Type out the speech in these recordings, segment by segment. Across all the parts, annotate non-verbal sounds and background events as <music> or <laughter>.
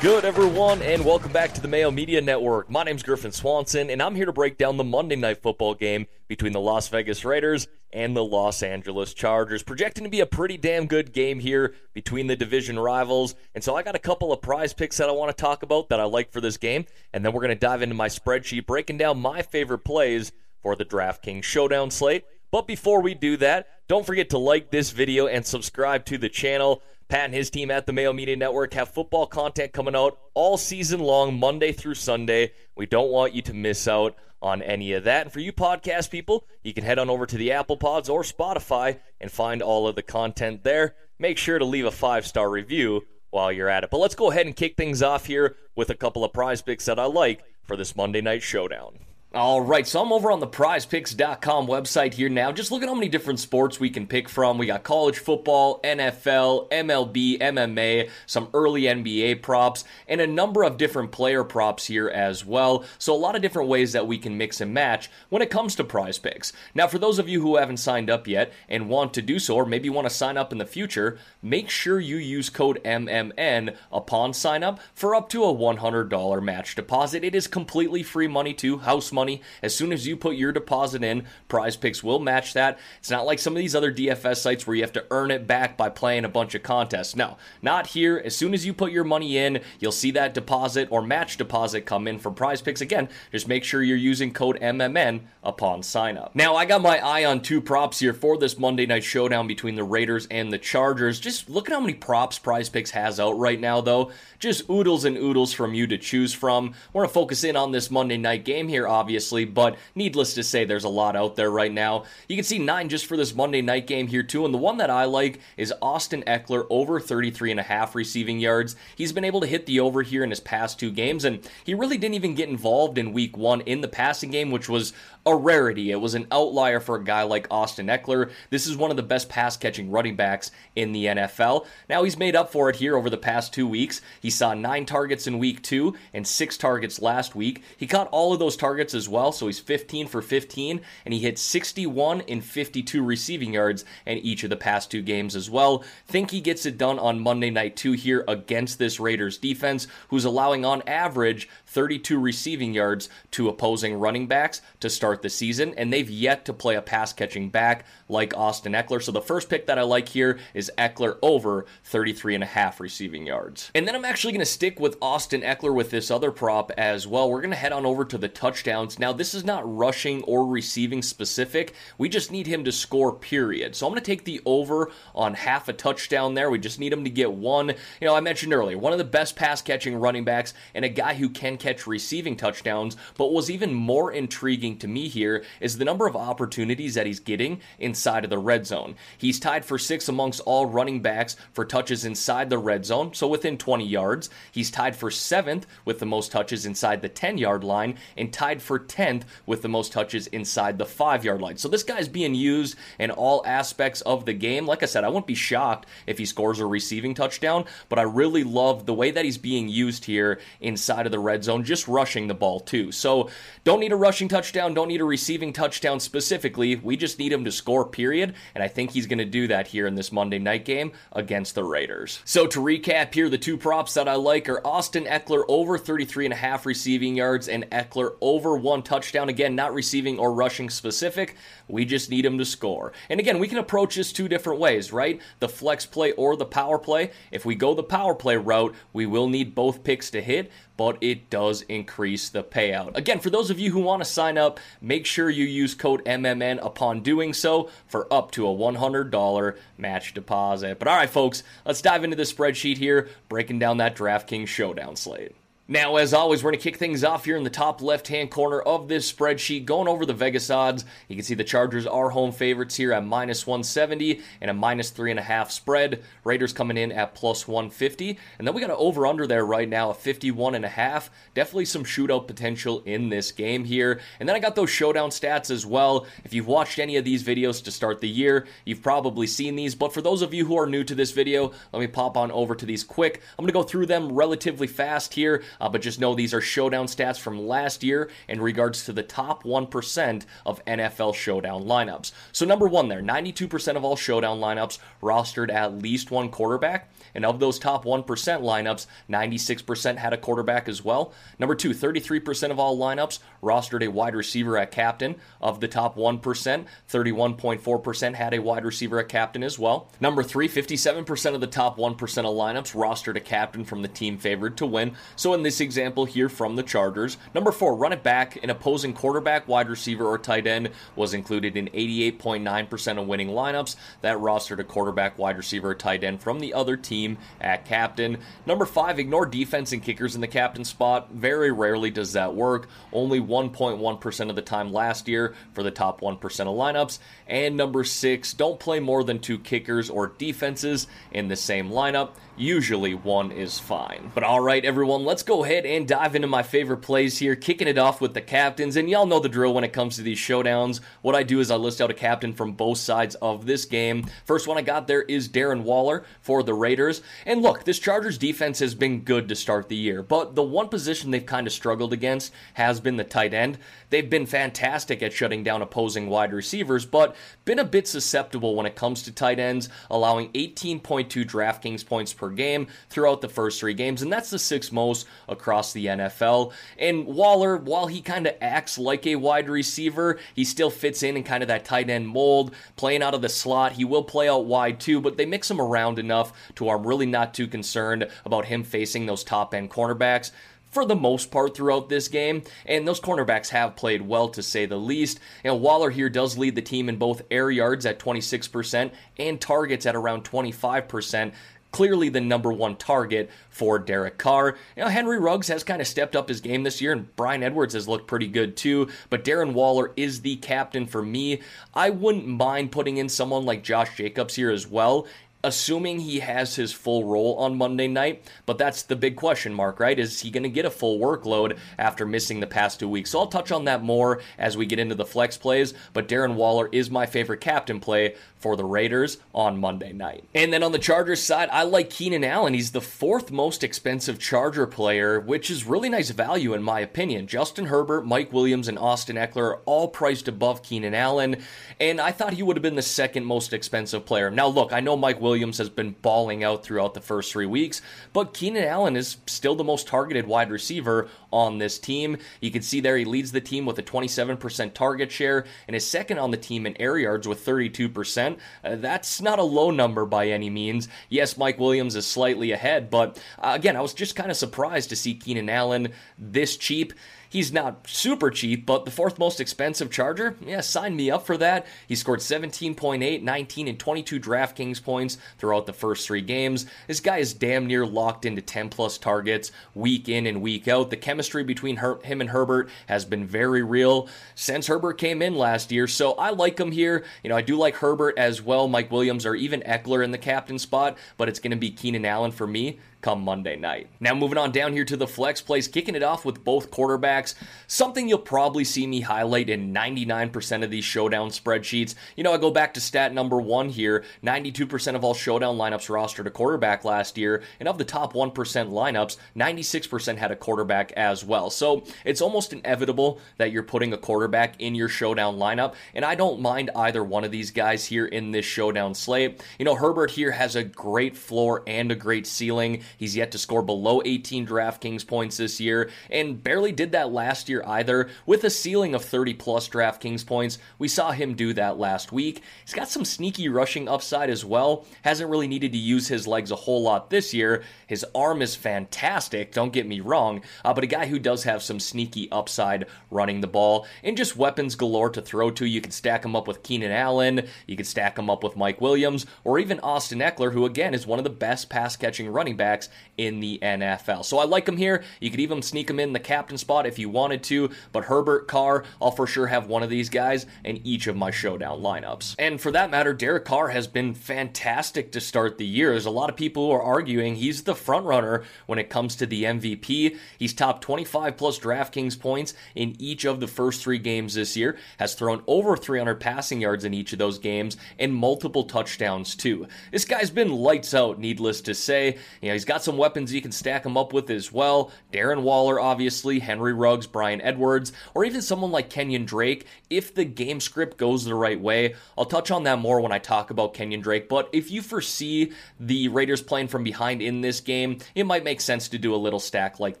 good, everyone, and welcome back to the Mayo Media Network. My name's Griffin Swanson, and I'm here to break down the Monday night football game between the Las Vegas Raiders and the Los Angeles Chargers. Projecting to be a pretty damn good game here between the division rivals. And so I got a couple of prize picks that I want to talk about that I like for this game, and then we're going to dive into my spreadsheet, breaking down my favorite plays for the DraftKings Showdown slate. But before we do that, don't forget to like this video and subscribe to the channel. Pat and his team at the Mayo Media Network have football content coming out all season long, Monday through Sunday. We don't want you to miss out on any of that. And for you podcast people, you can head on over to the Apple Pods or Spotify and find all of the content there. Make sure to leave a five star review while you're at it. But let's go ahead and kick things off here with a couple of prize picks that I like for this Monday night showdown. All right, so I'm over on the prizepicks.com website here now. Just look at how many different sports we can pick from. We got college football, NFL, MLB, MMA, some early NBA props, and a number of different player props here as well. So, a lot of different ways that we can mix and match when it comes to prize picks. Now, for those of you who haven't signed up yet and want to do so, or maybe want to sign up in the future, make sure you use code MMN upon sign up for up to a $100 match deposit. It is completely free money to house money money. As soon as you put your deposit in, Prize Picks will match that. It's not like some of these other DFS sites where you have to earn it back by playing a bunch of contests. No, not here. As soon as you put your money in, you'll see that deposit or match deposit come in from Prize Picks. Again, just make sure you're using code MMN upon sign up. Now, I got my eye on two props here for this Monday night showdown between the Raiders and the Chargers. Just look at how many props Prize Picks has out right now, though. Just oodles and oodles from you to choose from. We're going to focus in on this Monday night game here, obviously obviously, but needless to say, there's a lot out there right now. You can see nine just for this Monday night game here, too. And the one that I like is Austin Ekeler over 33 and a half receiving yards. He's been able to hit the over here in his past two games, and he really didn't even get involved in week one in the passing game, which was a rarity. It was an outlier for a guy like Austin Ekeler. This is one of the best pass catching running backs in the NFL. Now he's made up for it here over the past two weeks. He saw nine targets in week two and six targets last week. He caught all of those targets as well, so he's 15 for 15, and he hit 61 in 52 receiving yards in each of the past two games as well. Think he gets it done on Monday night too here against this Raiders defense, who's allowing on average 32 receiving yards to opposing running backs to start the season, and they've yet to play a pass catching back like Austin Ekeler. So the first pick that I like here is Ekeler over 33 and a half receiving yards. And then I'm actually going to stick with Austin Ekeler with this other prop as well. We're going to head on over to the touchdowns. Now, this is not rushing or receiving specific. We just need him to score, period. So I'm going to take the over on half a touchdown there. We just need him to get one. You know, I mentioned earlier, one of the best pass catching running backs and a guy who can catch receiving touchdowns. But what's even more intriguing to me here is the number of opportunities that he's getting inside of the red zone. He's tied for six amongst all running backs for touches inside the red zone, so within 20 yards. He's tied for seventh with the most touches inside the 10 yard line, and tied for 10th with the most touches inside the 5 yard line. So this guy's being used in all aspects of the game. Like I said, I wouldn't be shocked if he scores a receiving touchdown, but I really love the way that he's being used here inside of the red zone just rushing the ball too. So don't need a rushing touchdown, don't need a receiving touchdown specifically. We just need him to score, period. And I think he's going to do that here in this Monday night game against the Raiders. So to recap here, the two props that I like are Austin Ekeler over 33 and a half receiving yards and Ekeler over one touchdown. Again, not receiving or rushing specific. We just need him to score. And again, we can approach this two different ways, right? The flex play or the power play. If we go the power play route, we will need both picks to hit but it does increase the payout. Again, for those of you who want to sign up, make sure you use code MMN upon doing so for up to a $100 match deposit. But all right, folks, let's dive into the spreadsheet here, breaking down that DraftKings showdown slate. Now, as always, we're going to kick things off here in the top left hand corner of this spreadsheet, going over the Vegas odds. You can see the Chargers are home favorites here at minus 170 and a minus 3.5 spread. Raiders coming in at plus 150. And then we got an over under there right now of 51.5. Definitely some shootout potential in this game here. And then I got those showdown stats as well. If you've watched any of these videos to start the year, you've probably seen these. But for those of you who are new to this video, let me pop on over to these quick. I'm going to go through them relatively fast here. Uh, but just know these are showdown stats from last year in regards to the top 1% of NFL showdown lineups. So, number one there 92% of all showdown lineups rostered at least one quarterback. And of those top 1% lineups, 96% had a quarterback as well. Number two, 33% of all lineups rostered a wide receiver at captain. Of the top 1%, 31.4% had a wide receiver at captain as well. Number three, 57% of the top 1% of lineups rostered a captain from the team favored to win. So in this example here from the Chargers. Number four, run it back. An opposing quarterback, wide receiver, or tight end was included in 88.9% of winning lineups that rostered a quarterback, wide receiver, or tight end from the other team at captain. Number five, ignore defense and kickers in the captain spot. Very rarely does that work. Only 1.1% of the time last year for the top 1% of lineups. And number six, don't play more than two kickers or defenses in the same lineup. Usually one is fine. But all right, everyone, let's go ahead and dive into my favorite plays here, kicking it off with the captains. And y'all know the drill when it comes to these showdowns. What I do is I list out a captain from both sides of this game. First one I got there is Darren Waller for the Raiders. And look, this Chargers defense has been good to start the year, but the one position they've kind of struggled against has been the tight end. They've been fantastic at shutting down opposing wide receivers, but been a bit susceptible when it comes to tight ends, allowing 18.2 DraftKings points per game throughout the first three games, and that's the sixth most across the NFL. And Waller, while he kind of acts like a wide receiver, he still fits in in kind of that tight end mold, playing out of the slot. He will play out wide too, but they mix him around enough to where I'm really not too concerned about him facing those top end cornerbacks for the most part throughout this game, and those cornerbacks have played well to say the least. And Waller here does lead the team in both air yards at 26% and targets at around 25% clearly the number one target for Derek Carr. You know, Henry Ruggs has kind of stepped up his game this year, and Bryan Edwards has looked pretty good too. But Darren Waller is the captain for me. I wouldn't mind putting in someone like Josh Jacobs here as well assuming he has his full role on Monday night. But that's the big question mark, right? Is he going to get a full workload after missing the past two weeks? So I'll touch on that more as we get into the flex plays. But Darren Waller is my favorite captain play for the Raiders on Monday night. And then on the Chargers side, I like Keenan Allen. He's the fourth most expensive Charger player, which is really nice value in my opinion. Justin Herbert, Mike Williams, and Austin Ekeler are all priced above Keenan Allen, and I thought he would have been the second most expensive player. Now, look, I know Mike Williams has been balling out throughout the first three weeks, but Keenan Allen is still the most targeted wide receiver on this team. You can see there he leads the team with a 27% target share and is second on the team in air yards with 32%. Uh, that's not a low number by any means. Yes, Mike Williams is slightly ahead, but uh, again, I was just kind of surprised to see Keenan Allen this cheap. He's not super cheap, but the fourth most expensive Charger, yeah, sign me up for that. He scored 17.8, 19, and 22 DraftKings points throughout the first three games. This guy is damn near locked into 10 plus targets week in and week out. The chemistry between her, him and Herbert has been very real since Herbert came in last year, so I like him here. You know, I do like Herbert as well, Mike Williams, or even Ekeler in the captain spot, but it's going to be Keenan Allen for me come Monday night. Now, moving on down here to the flex plays, kicking it off with both quarterbacks. Something you'll probably see me highlight in 99% of these showdown spreadsheets. You know, I go back to stat number one here 92% of all showdown lineups rostered a quarterback last year, and of the top 1% lineups, 96% had a quarterback as well. So it's almost inevitable that you're putting a quarterback in your showdown lineup, and I don't mind either one of these guys here in this showdown slate. You know, Herbert here has a great floor and a great ceiling. He's yet to score below 18 DraftKings points this year, and barely did that last year either. With a ceiling of 30 plus DraftKings points, we saw him do that last week. He's got some sneaky rushing upside as well. Hasn't really needed to use his legs a whole lot this year. His arm is fantastic, don't get me wrong, uh, but a guy who does have some sneaky upside running the ball and just weapons galore to throw to. You can stack him up with Keenan Allen, you can stack him up with Mike Williams, or even Austin Ekeler, who again is one of the best pass catching running backs in the NFL. So I like him here. You could even sneak him in the captain spot if you wanted to, but Herbert Carr, I'll for sure have one of these guys in each of my showdown lineups. And for that matter, Derek Carr has been fantastic to start the year. There's a lot of people who are arguing he's the front runner when it comes to the MVP. He's top 25 plus DraftKings points in each of the first three games this year, has thrown over 300 passing yards in each of those games, and multiple touchdowns too. This guy's been lights out, needless to say. You know, he's got some weapons you can stack him up with as well. Darren Waller, obviously, Henry Ruggs, Bryan Edwards, or even someone like Kenyon Drake if the game script goes the right way. I'll touch on that more when I talk about Kenyon Drake, but if you foresee the Raiders playing from behind in this game, it might make sense to do a little stack like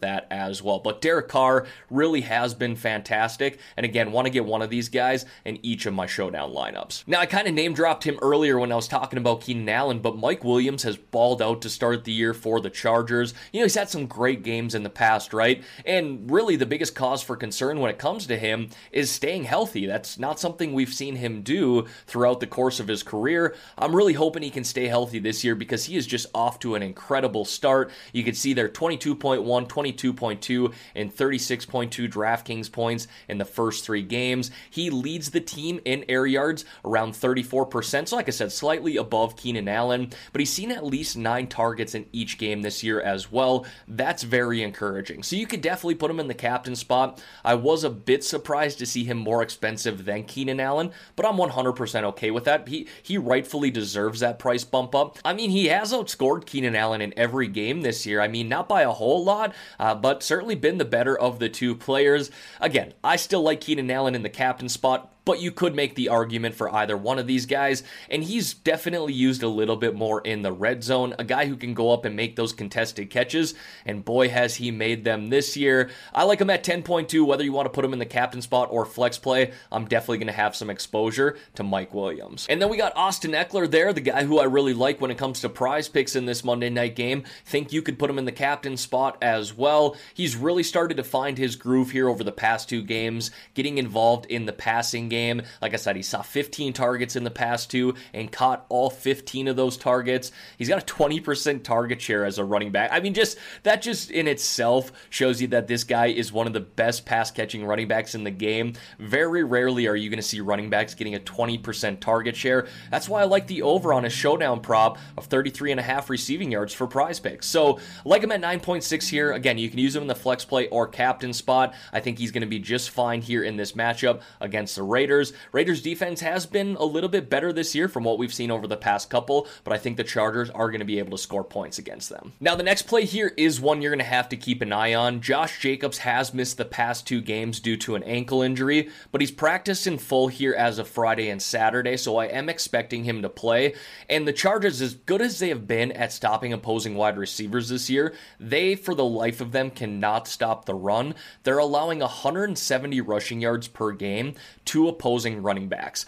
that as well. But Derek Carr really has been fantastic, and again, want to get one of these guys in each of my showdown lineups. Now, I kind of name dropped him earlier when I was talking about Keenan Allen, but Mike Williams has balled out to start the year for the Chargers. You know, he's had some great games in the past, right? And really, the biggest cause for concern when it comes to him is staying healthy. That's not something we've seen him do throughout the course of his career. I'm really hoping he can stay healthy this year because he is just off to an incredible start. You can see there 22.1, 22.2, and 36.2 DraftKings points in the first three games. He leads the team in air yards around 34%. So, like I said, slightly above Keenan Allen, but he's seen at least nine targets in each game this year as well. That's very encouraging. So, you could definitely put him in the captain spot. I was a bit surprised to see him more expensive than Keenan Allen, but I'm 100% okay with that. He, he rightfully deserves that price bump up. I mean, he has outscored Keenan Allen in every game this year. I mean, not by a whole lot, uh, but certainly been the better of the two players. Again, I still like Keenan Allen in the captain spot but you could make the argument for either one of these guys. And he's definitely used a little bit more in the red zone, a guy who can go up and make those contested catches. And boy, has he made them this year. I like him at 10.2, whether you want to put him in the captain spot or flex play. I'm definitely going to have some exposure to Mike Williams. And then we got Austin Ekeler there, the guy who I really like when it comes to prize picks in this Monday night game. Think you could put him in the captain spot as well. He's really started to find his groove here over the past two games, getting involved in the passing game game. Like I said, he saw 15 targets in the past two and caught all 15 of those targets. He's got a 20% target share as a running back. I mean, just that just in itself shows you that this guy is one of the best pass catching running backs in the game. Very rarely are you going to see running backs getting a 20% target share. That's why I like the over on his showdown prop of 33 and a half receiving yards for prize picks. So, like him at 9.6 here. Again, you can use him in the flex play or captain spot. I think he's going to be just fine here in this matchup against the Raiders. Raiders. Raiders defense has been a little bit better this year from what we've seen over the past couple, but I think the Chargers are going to be able to score points against them. Now, the next play here is one you're going to have to keep an eye on. Josh Jacobs has missed the past two games due to an ankle injury, but he's practiced in full here as of Friday and Saturday, so I am expecting him to play. And the Chargers, as good as they have been at stopping opposing wide receivers this year, they, for the life of them, cannot stop the run. They're allowing 170 rushing yards per game to opposing running backs.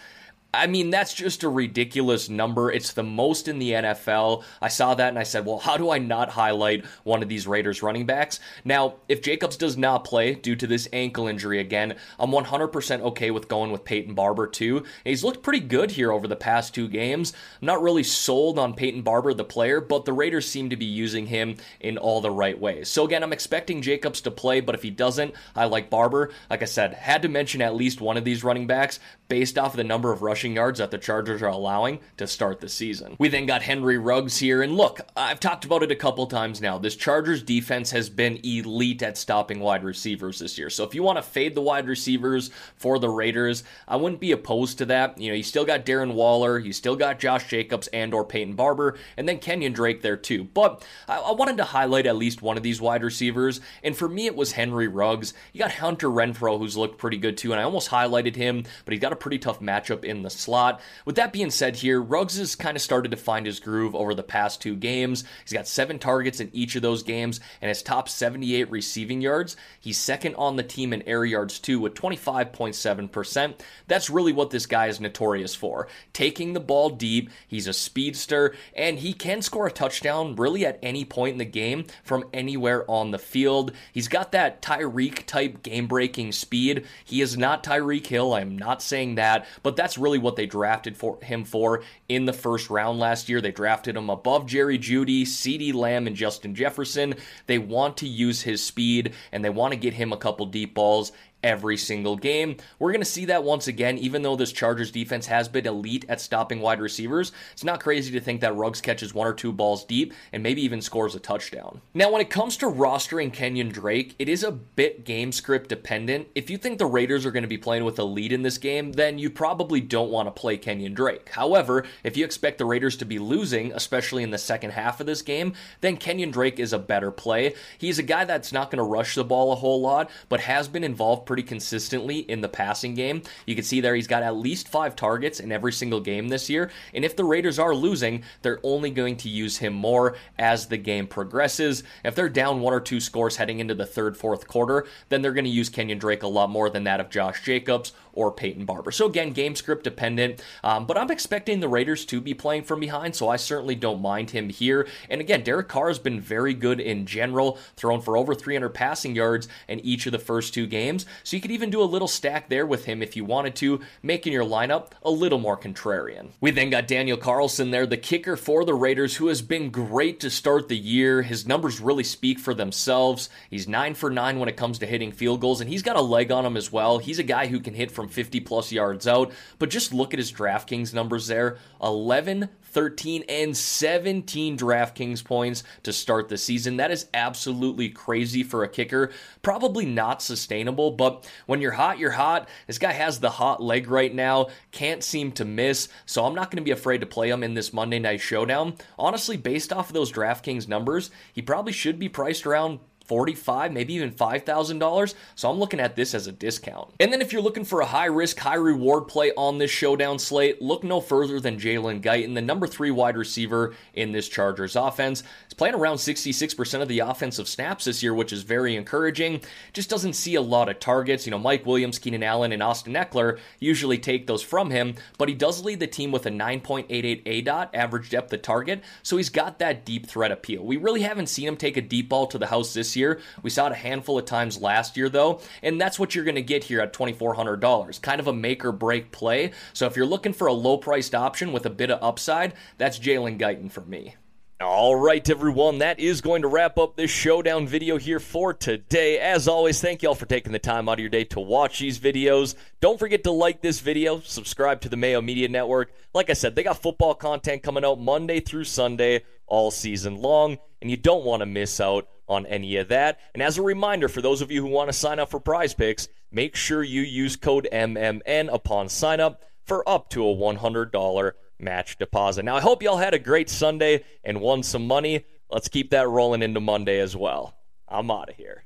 I mean, that's just a ridiculous number. It's the most in the NFL. I saw that and I said, well, how do I not highlight one of these Raiders running backs? Now, if Jacobs does not play due to this ankle injury again, I'm 100% okay with going with Peyton Barber too. he's looked pretty good here over the past two games. I'm not really sold on Peyton Barber, the player, but the Raiders seem to be using him in all the right ways. So again, I'm expecting Jacobs to play, but if he doesn't, I like Barber. Like I said, had to mention at least one of these running backs based off of the number of rushing yards that the Chargers are allowing to start the season. We then got Henry Ruggs here, and look, I've talked about it a couple times now. This Chargers defense has been elite at stopping wide receivers this year. So if you want to fade the wide receivers for the Raiders, I wouldn't be opposed to that. You know, you still got Darren Waller, you still got Josh Jacobs and or Peyton Barber, and then Kenyon Drake there too. But I, I wanted to highlight at least one of these wide receivers, and for me it was Henry Ruggs. You got Hunter Renfrow, who's looked pretty good too, and I almost highlighted him, but he's got a pretty tough matchup in the slot. With that being said, here, Ruggs has kind of started to find his groove over the past two games. He's got seven targets in each of those games and his top 78 receiving yards. He's second on the team in air yards, too, with 25.7%. That's really what this guy is notorious for. Taking the ball deep, he's a speedster, and he can score a touchdown really at any point in the game from anywhere on the field. He's got that Tyreek type game breaking speed. He is not Tyreek Hill. I'm not saying that, but that's really what they drafted for him for in the first round last year. They drafted him above Jerry Jeudy, CeeDee Lamb, and Justin Jefferson. They want to use his speed and they want to get him a couple deep balls every single game. We're going to see that once again, even though this Chargers defense has been elite at stopping wide receivers. It's not crazy to think that Ruggs catches one or two balls deep and maybe even scores a touchdown. Now, when it comes to rostering Kenyon Drake, it is a bit game script dependent. If you think the Raiders are going to be playing with a lead in this game, then you probably don't want to play Kenyon Drake. However, if you expect the Raiders to be losing, especially in the second half of this game, then Kenyon Drake is a better play. He's a guy that's not going to rush the ball a whole lot, but has been involved pretty consistently in the passing game. You can see there he's got at least five targets in every single game this year. And if the Raiders are losing, they're only going to use him more as the game progresses. If they're down one or two scores heading into the third, fourth quarter, then they're going to use Kenyon Drake a lot more than that of Josh Jacobs or Peyton Barber. So again, game script dependent, um, but I'm expecting the Raiders to be playing from behind, so I certainly don't mind him here. And again, Derek Carr has been very good in general, thrown for over 300 passing yards in each of the first two games. So you could even do a little stack there with him if you wanted to, making your lineup a little more contrarian. We then got Daniel Carlson there, the kicker for the Raiders, who has been great to start the year. His numbers really speak for themselves. He's 9 for 9 when it comes to hitting field goals, and he's got a leg on him as well. He's a guy who can hit from 50 plus yards out. But just look at his DraftKings numbers there 11, 13, and 17 DraftKings points to start the season. That is absolutely crazy for a kicker. Probably not sustainable, but when you're hot, you're hot. This guy has the hot leg right now, can't seem to miss, so I'm not going to be afraid to play him in this Monday night showdown. Honestly, based off of those DraftKings numbers, he probably should be priced around 45 maybe even $5,000. So I'm looking at this as a discount. And then if you're looking for a high risk, high reward play on this showdown slate, look no further than Jalen Guyton, the number three wide receiver in this Chargers offense. He's playing around 66% of the offensive snaps this year, which is very encouraging. Just doesn't see a lot of targets. You know, Mike Williams, Keenan Allen, and Austin Ekeler usually take those from him, but he does lead the team with a 9.88 ADOT, average depth of target, so he's got that deep threat appeal. We really haven't seen him take a deep ball to the house this year. We saw it a handful of times last year, though, and that's what you're going to get here at $2,400. Kind of a make or break play. So if you're looking for a low priced option with a bit of upside, that's Jalen Guyton for me. All right, everyone, that is going to wrap up this showdown video here for today. As always, thank you all for taking the time out of your day to watch these videos. Don't forget to like this video, subscribe to the Mayo Media Network. Like I said, they got football content coming out Monday through Sunday all season long, and you don't want to miss out on any of that. And as a reminder, for those of you who want to sign up for prize picks, make sure you use code MMN upon sign up for up to a $100 match deposit. Now, I hope y'all had a great Sunday and won some money. Let's keep that rolling into Monday as well. I'm out of here.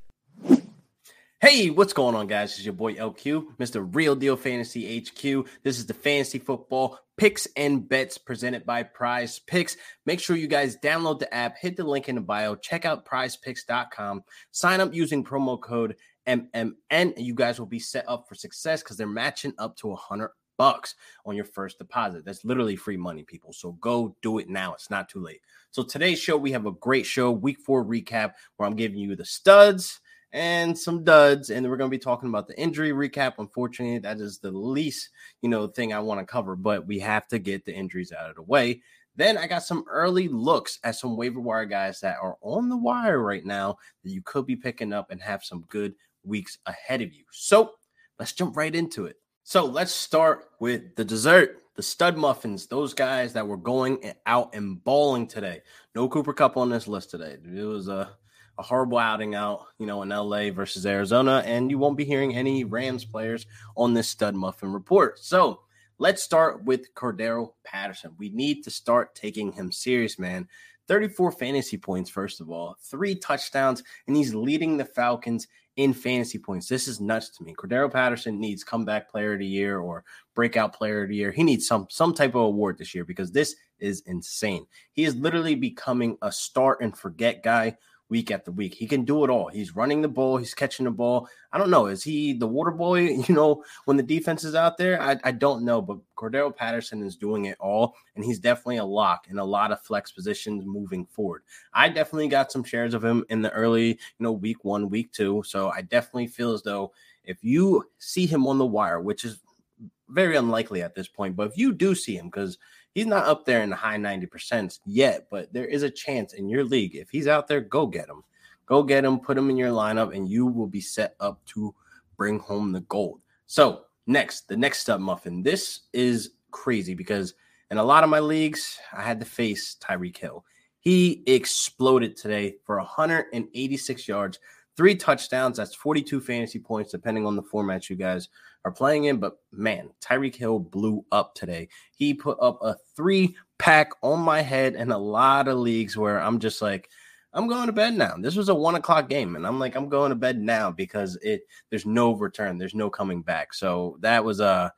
Hey, what's going on, guys? It's your boy LQ, Mr. Real Deal Fantasy HQ. This is the fantasy football picks and bets presented by Prize Picks. Make sure you guys download the app, hit the link in the bio, check out prizepicks.com, sign up using promo code MMN, and you guys will be set up for success because they're matching up to a 100 bucks on your first deposit. That's literally free money, people. So go do it now. It's not too late. So today's show, we have a great show, week four recap, where I'm giving you the studs and some duds, and we're going to be talking about the injury recap. Unfortunately, that is the least, you know, thing I want to cover, but we have to get the injuries out of the way. Then I got some early looks at some waiver wire guys that are on the wire right now that you could be picking up and have some good weeks ahead of you. So let's jump right into it. So let's start with the dessert, the stud muffins, those guys that were going out and balling today. No Cooper Kupp on this list today. It was a a horrible outing out, you know, in LA versus Arizona, and you won't be hearing any Rams players on this stud muffin report. So let's start with Cordarrelle Patterson. We need to start taking him serious, man. 34 fantasy points, first of all, three touchdowns, and he's leading the Falcons in fantasy points. This is nuts to me. Cordarrelle Patterson needs comeback player of the year or breakout player of the year. He needs some some type of award this year because this is insane. He is literally becoming a start and forget guy week after week. He can do it all. He's running the ball, he's catching the ball. I don't know. Is he the water boy, <laughs> you know, when the defense is out there? I, I don't know, but Cordarrelle Patterson is doing it all, and he's definitely a lock in a lot of flex positions moving forward. I definitely got some shares of him in the early, you know, week one, week two. So I definitely feel as though if you see him on the wire, which is very unlikely at this point, but if you do see him, because he's not up there in the high 90% yet, but there is a chance in your league. If he's out there, go get him. Go get him, put him in your lineup, and you will be set up to bring home the gold. So, next, the next stud muffin. This is crazy because in a lot of my leagues, I had to face Tyreek Hill. He exploded today for 186 yards, three touchdowns. That's 42 fantasy points, depending on the format you guys are playing in. But man, Tyreek Hill blew up today. He put up a three pack on my head in a lot of leagues where I'm just like, I'm going to bed now. This was a one o'clock game, and I'm like, I'm going to bed now because it there's no return, there's no coming back. So that was uh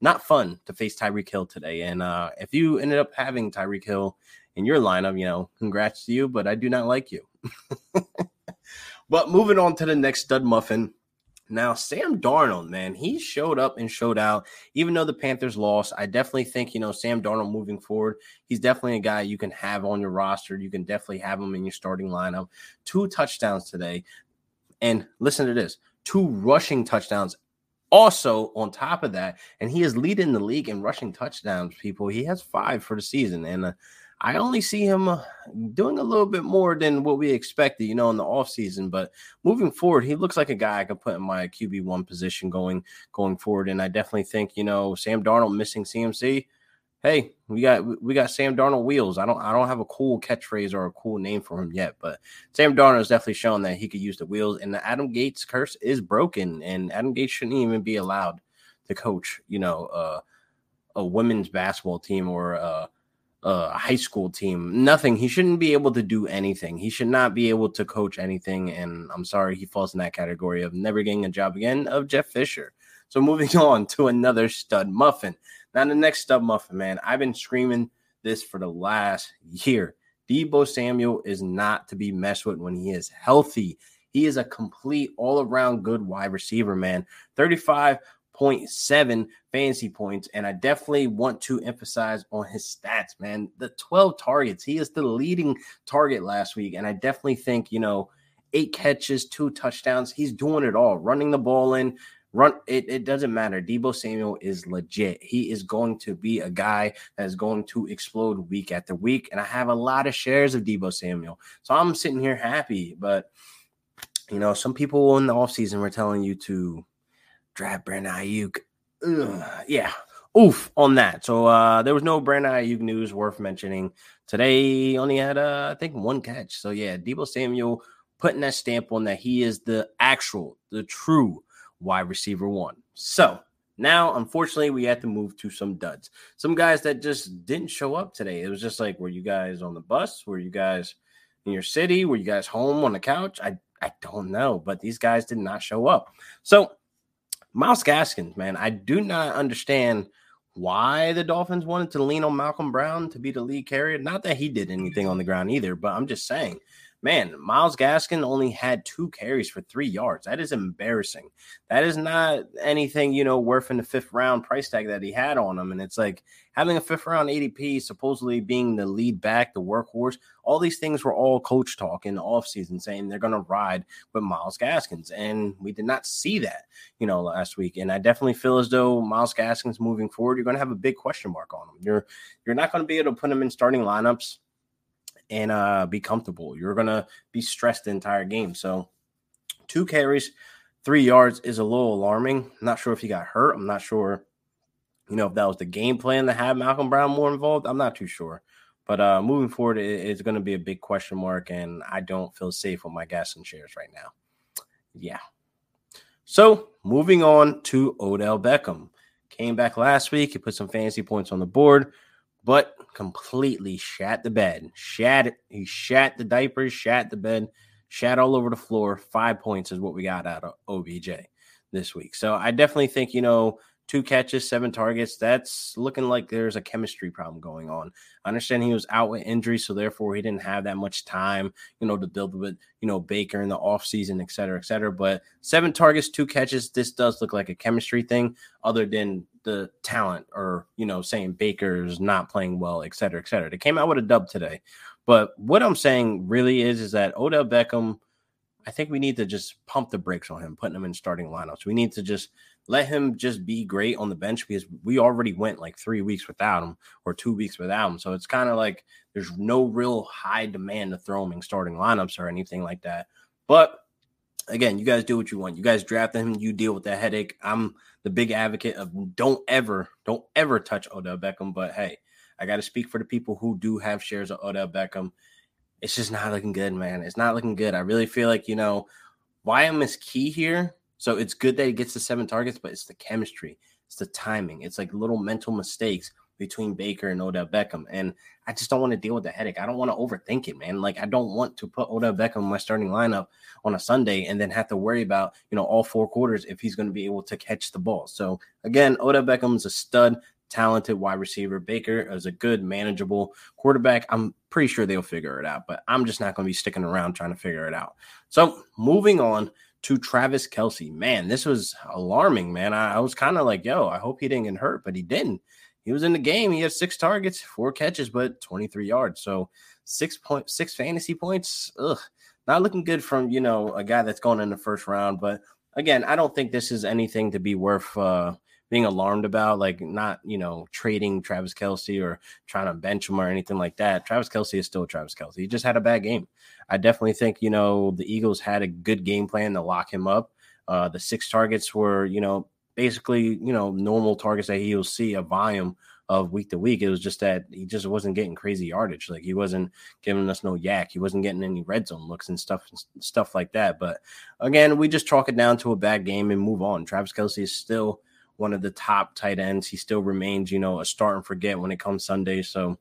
not fun to face Tyreek Hill today. And uh if you ended up having Tyreek Hill in your lineup, you know, congrats to you, but I do not like you. <laughs> but moving on to the next stud muffin. Now, Sam Darnold, man, he showed up and showed out. Even though the Panthers lost, I definitely think, you know, Sam Darnold moving forward, he's definitely a guy you can have on your roster. You can definitely have him in your starting lineup. Two touchdowns today. And listen to this two rushing touchdowns also on top of that. And he is leading the league in rushing touchdowns, people. He has five for the season. And uh, I only see him uh, doing a little bit more than what we expected, you know, in the offseason. But moving forward, he looks like a guy I could put in my QB one position going going forward. And I definitely think, you know, Sam Darnold missing CMC. Hey, we got we got Sam Darnold wheels. I don't I don't have a cool catchphrase or a cool name for him yet, but Sam Darnold has definitely shown that he could use the wheels. And the Adam Gase curse is broken, and Adam Gase shouldn't even be allowed to coach, you know, uh, a women's basketball team or uh, a high school team. Nothing. He shouldn't be able to do anything. He should not be able to coach anything. And I'm sorry, he falls in that category of never getting a job again of Jeff Fisher. So moving <laughs> on to another stud muffin. Now the next stud muffin, man. I've been screaming this for the last year. Deebo Samuel is not to be messed with when he is healthy. He is a complete all around good wide receiver, man. 35 0.7 fantasy points. And I definitely want to emphasize on his stats, man. The 12 targets, he is the leading target last week. And I definitely think, you know, eight catches, two touchdowns, he's doing it all, running the ball in. Run it, it doesn't matter. Deebo Samuel is legit. He is going to be a guy that is going to explode week after week. And I have a lot of shares of Deebo Samuel. So I'm sitting here happy. But you know, some people in the offseason were telling you to draft Brandon Aiyuk. Ugh, yeah, oof on that. So uh, there was no Brandon Aiyuk news worth mentioning today. Only had uh, I think one catch. So yeah, Deebo Samuel putting that stamp on that he is the actual, the true wide receiver one. So now, unfortunately, we had to move to some duds. Some guys that just didn't show up today. It was just like, were you guys on the bus? Were you guys in your city? Were you guys home on the couch? I I don't know, but these guys did not show up. So Myles Gaskins, man, I do not understand why the Dolphins wanted to lean on Malcolm Brown to be the lead carrier. Not that he did anything on the ground either, but I'm just saying man, Myles Gaskin only had two carries for three yards. That is embarrassing. That is not anything, you know, worth in the fifth round price tag that he had on him. And it's like having a fifth round ADP, supposedly being the lead back, the workhorse, all these things were all coach talk in the offseason saying they're going to ride with Myles Gaskins. And we did not see that, you know, last week. And I definitely feel as though Myles Gaskins moving forward, you're going to have a big question mark on him. You're you're not going to be able to put him in starting lineups and uh, be comfortable. You're gonna be stressed the entire game. So two carries, three yards is a little alarming. I'm not sure if he got hurt. I'm not sure, you know, if that was the game plan to have Malcolm Brown more involved. I'm not too sure. But uh, moving forward, it, it's going to be a big question mark, and I don't feel safe with my gas and shares right now. Yeah. So moving on to Odell Beckham. Came back last week. He put some fantasy points on the board but completely shat the bed. Shat. He shat the diapers, shat the bed, shat all over the floor. Five points is what we got out of OBJ this week. So I definitely think, you know, two catches, seven targets. That's looking like there's a chemistry problem going on. I understand he was out with injury, so therefore he didn't have that much time, you know, to build with, you know, Baker in the offseason, et cetera, et cetera. But seven targets, two catches, this does look like a chemistry thing, other than the talent or, you know, saying Baker's not playing well, et cetera, et cetera. They came out with a dub today. But what I'm saying really is, is that Odell Beckham, I think we need to just pump the brakes on him, putting him in starting lineups. We need to just let him just be great on the bench because we already went like three weeks without him or two weeks without him. So it's kind of like there's no real high demand to throw him in starting lineups or anything like that. But again, you guys do what you want. You guys draft him, you deal with that headache. I'm the big advocate of don't ever, don't ever touch Odell Beckham. But hey, I got to speak for the people who do have shares of Odell Beckham. It's just not looking good, man. It's not looking good. I really feel like, you know, YM is key here. So it's good that he gets the seven targets, but it's the chemistry, it's the timing. It's like little mental mistakes between Baker and Odell Beckham. And I just don't want to deal with the headache. I don't want to overthink it, man. Like I don't want to put Odell Beckham in my starting lineup on a Sunday and then have to worry about, you know, all four quarters if he's going to be able to catch the ball. So again, Odell Beckham's a stud, talented wide receiver. Baker is a good, manageable quarterback. I'm pretty sure they'll figure it out, but I'm just not going to be sticking around trying to figure it out. So moving on to Travis Kelce. Man, this was alarming, man. I, I was kind of like, yo, I hope he didn't get hurt, but he didn't he was in the game. He had six targets, four catches, but 23 yards. So six point six fantasy points. Ugh, not looking good from you know a guy that's going in the first round. But again, I don't think this is anything to be worth uh, being alarmed about. Like not you know trading Travis Kelce or trying to bench him or anything like that. Travis Kelce is still Travis Kelce. He just had a bad game. I definitely think you know the Eagles had a good game plan to lock him up. Uh, the six targets were you know basically, you know, normal targets that he'll see a volume of week to week. It was just that he just wasn't getting crazy yardage. Like he wasn't giving us no YAC. He wasn't getting any red zone looks and stuff and stuff like that. But again, we just chalk it down to a bad game and move on. Travis Kelce is still one of the top tight ends. He still remains, you know, a start and forget when it comes Sunday. So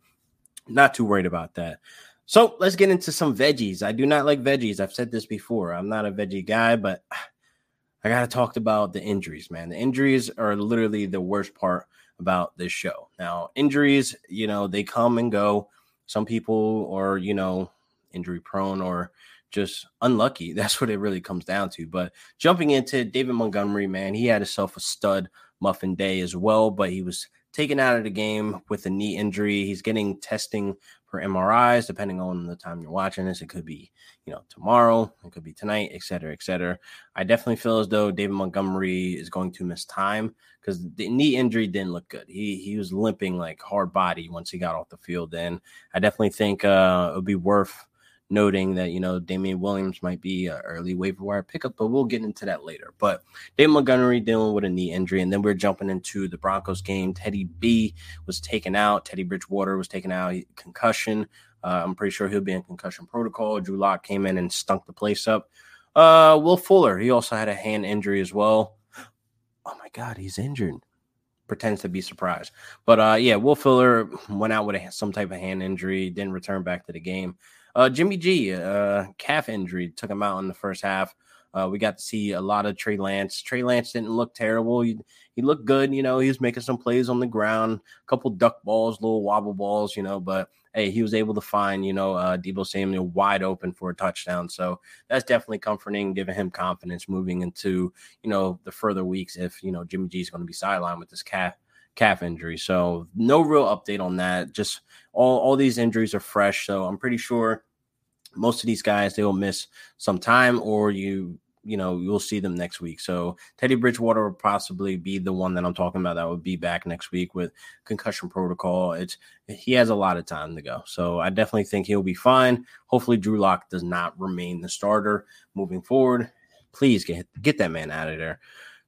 not too worried about that. So let's get into some veggies. I do not like veggies. I've said this before. I'm not a veggie guy, but <sighs> I got to talk about the injuries, man. The injuries are literally the worst part about this show. Now, injuries, you know, they come and go. Some people are, you know, injury prone or just unlucky. <laughs> That's what it really comes down to. But jumping into David Montgomery, man, he had himself a stud muffin day as well, but he was taken out of the game with a knee injury. He's getting testing for MRIs, depending on the time you're watching this. It could be, you know, tomorrow, it could be tonight, et cetera, et cetera. I definitely feel as though David Montgomery is going to miss time because the knee injury didn't look good. He he was limping like hard body once he got off the field. And I definitely think uh, it would be worth noting that you know Damien Williams might be an early waiver wire pickup, but we'll get into that later. But Dave Montgomery dealing with a knee injury, and then we're jumping into the Broncos game. Teddy B was taken out. Teddy Bridgewater was taken out. Concussion. Uh, I'm pretty sure he'll be in concussion protocol. Drew Lock came in and stunk the place up. Uh, Will Fuller, he also had a hand injury as well. Oh my God, he's injured pretends to be surprised. But uh, yeah, Will Fuller went out with a, some type of hand injury, didn't return back to the game. Uh, Jimmy G, uh, calf injury took him out in the first half. Uh, we got to see a lot of Trey Lance. Trey Lance didn't look terrible. He, he looked good. You know, he was making some plays on the ground, a couple duck balls, little wobble balls, you know, but hey, he was able to find, you know, uh, Deebo Samuel wide open for a touchdown. So that's definitely comforting, giving him confidence moving into, you know, the further weeks if, you know, Jimmy G is going to be sidelined with this calf calf injury. So no real update on that. Just all, all these injuries are fresh. So I'm pretty sure most of these guys they will miss some time or you you know you'll see them next week so teddy bridgewater will possibly be the one that i'm talking about that would be back next week with concussion protocol it's he has a lot of time to go so i definitely think he'll be fine hopefully drew lock does not remain the starter moving forward please get get that man out of there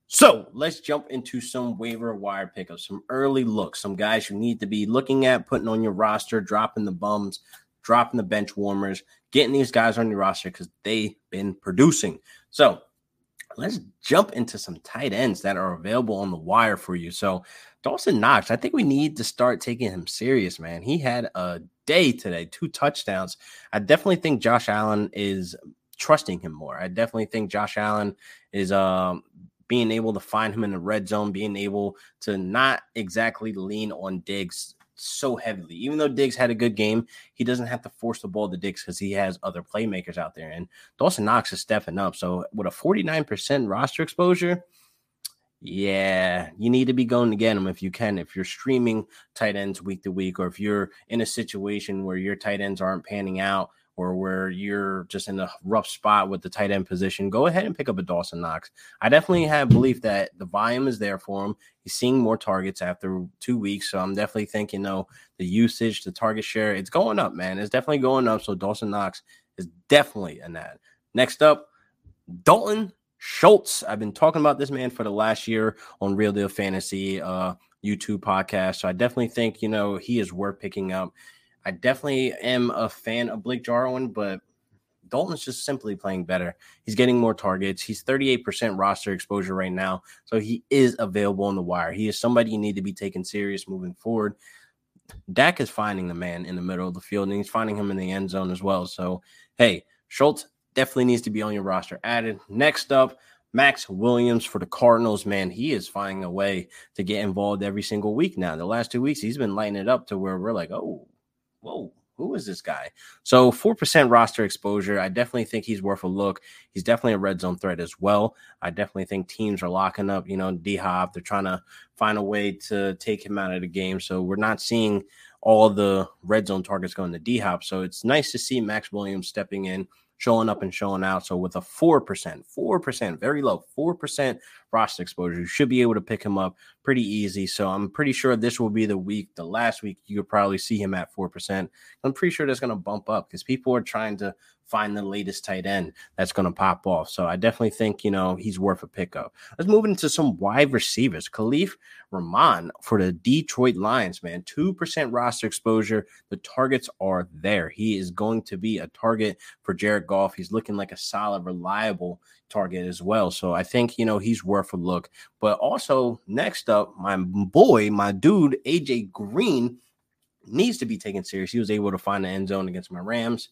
so let's jump into some waiver wire pickups, some early looks, some guys you need to be looking at, putting on your roster, dropping the bums, dropping the bench warmers, getting these guys on your roster because they've been producing. So let's jump into some tight ends that are available on the wire for you. So Dawson Knox, I think we need to start taking him serious, man. He had a day today, two touchdowns. I definitely think Josh Allen is trusting him more. I definitely think Josh Allen is um being able to find him in the red zone, being able to not exactly lean on Diggs so heavily. Even though Diggs had a good game, he doesn't have to force the ball to Diggs because he has other playmakers out there. And Dawson Knox is stepping up. So with a 49% roster exposure, yeah, you need to be going to get him if you can. If you're streaming tight ends week to week, or if you're in a situation where your tight ends aren't panning out, or where you're just in a rough spot with the tight end position, go ahead and pick up a Dawson Knox. I definitely have belief that the volume is there for him. He's seeing more targets after two weeks. So I'm definitely thinking, know, the usage, the target share, it's going up, man. It's definitely going up. So Dawson Knox is definitely an ad. Next up, Dalton Schultz. I've been talking about this man for the last year on Real Deal Fantasy uh, YouTube podcast. So I definitely think, you know, he is worth picking up. I definitely am a fan of Blake Jarwin, but Dalton's just simply playing better. He's getting more targets. He's 38% roster exposure right now. So he is available on the wire. He is somebody you need to be taken serious moving forward. Dak is finding the man in the middle of the field and he's finding him in the end zone as well. So, hey, Schultz definitely needs to be on your roster added. Next up, Maxx Williams for the Cardinals, man, he is finding a way to get involved every single week now. The last two weeks, he's been lighting it up to where we're like, oh, whoa, who is this guy? So 4% roster exposure. I definitely think he's worth a look. He's definitely a red zone threat as well. I definitely think teams are locking up, you know, D Hop. They're trying to find a way to take him out of the game. So we're not seeing all the red zone targets going to D Hop. So it's nice to see Maxx Williams stepping in showing up and showing out. So with a 4%, 4%, very low, 4% roster exposure, you should be able to pick him up pretty easy. So I'm pretty sure this will be the week, the last week you could probably see him at 4%. I'm pretty sure that's going to bump up because people are trying to find the latest tight end that's going to pop off. So I definitely think, you know, he's worth a pickup. Let's move into some wide receivers. Kalif Raymond for the Detroit Lions, man, 2% roster exposure. The targets are there. He is going to be a target for Jared Goff. He's looking like a solid, reliable target as well. So I think, you know, he's worth a look. But also, next up, my boy, my dude, AJ Green needs to be taken serious. He was able to find the end zone against my Rams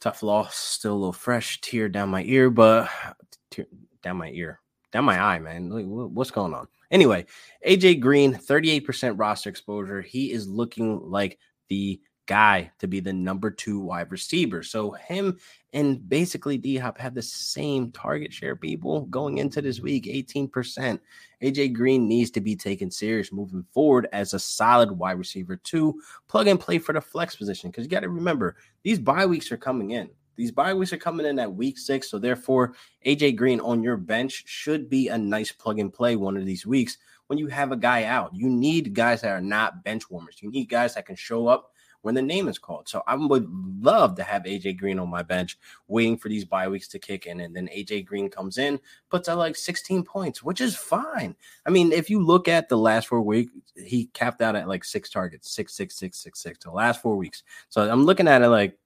tough loss, still a little fresh, tear down my ear, but <sighs> tear, down my ear, down my eye, man. what's going on? Anyway, AJ Green, 38% roster exposure. He is looking like the guy to be the number two wide receiver. So him and basically D Hop have the same target share, people going into this week, 18%. AJ Green needs to be taken serious moving forward as a solid wide receiver to plug and play for the flex position. Because you got to remember, these bye weeks are coming in. These bye weeks are coming in at week six. So therefore, AJ Green on your bench should be a nice plug and play one of these weeks when you have a guy out. You need guys that are not bench warmers. You need guys that can show up when the name is called. So I would love to have AJ Green on my bench, waiting for these bye weeks to kick in, and then AJ Green comes in, puts out like 16 points, which is fine. I mean, if you look at the last four weeks, he capped out at like six targets, six, six, six, six, six. The last four weeks. So I'm looking at it like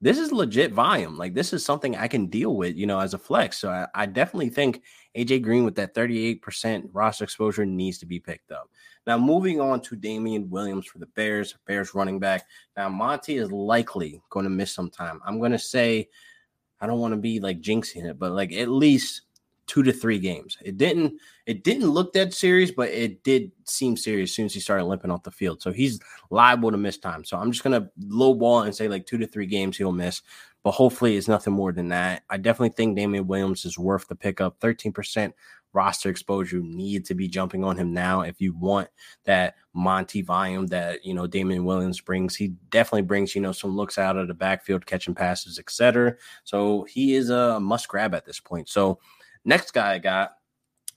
this is legit volume. Like this is something I can deal with, you know, as a flex. So I, I definitely think AJ Green with that 38% roster exposure needs to be picked up. Now, moving on to Damien Williams for the Bears, Bears running back. Now, Monty is likely going to miss some time. I'm going to say, I don't want to be like jinxing it, but like at least two to three games. It didn't it didn't look that serious, but it did seem serious as soon as he started limping off the field. So he's liable to miss time. So I'm just gonna lowball and say like two to three games he'll miss, but hopefully it's nothing more than that. I definitely think Damien Williams is worth the pickup. 13% roster exposure. You need to be jumping on him now if you want that Monty volume that you know Damien Williams brings. He definitely brings you know some looks out of the backfield, catching passes, etc. So he is a must grab at this point. So Next guy I got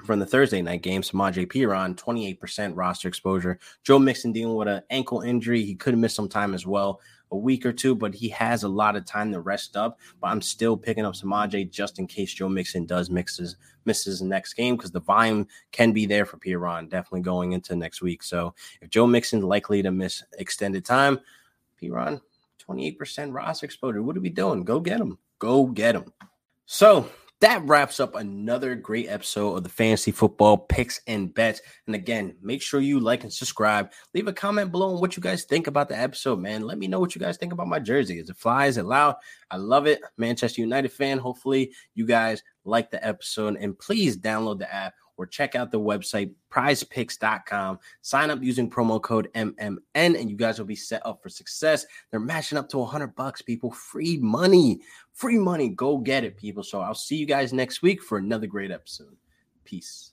from the Thursday night game, Samaje Perine, 28% roster exposure. Joe Mixon dealing with an ankle injury. He could miss some time as well, a week or two, but he has a lot of time to rest up. But I'm still picking up Samaje just in case Joe Mixon does mixes misses the next game because the volume can be there for Perine definitely going into next week. So if Joe Mixon's likely to miss extended time, Perine, 28% roster exposure. What are we doing? Go get him. Go get him. So that wraps up another great episode of the fantasy football picks and bets. And again, make sure you like and subscribe. Leave a comment below on what you guys think about the episode, man. Let me know what you guys think about my jersey. Is it fly? Is it loud? I love it. Manchester United fan. Hopefully, you guys like the episode. And please download the app or check out the website prizepicks.com. Sign up using promo code MMN and you guys will be set up for success. They're matching up to 100 bucks, people. Free money. Free money. Go get it, people. So I'll see you guys next week for another great episode. Peace.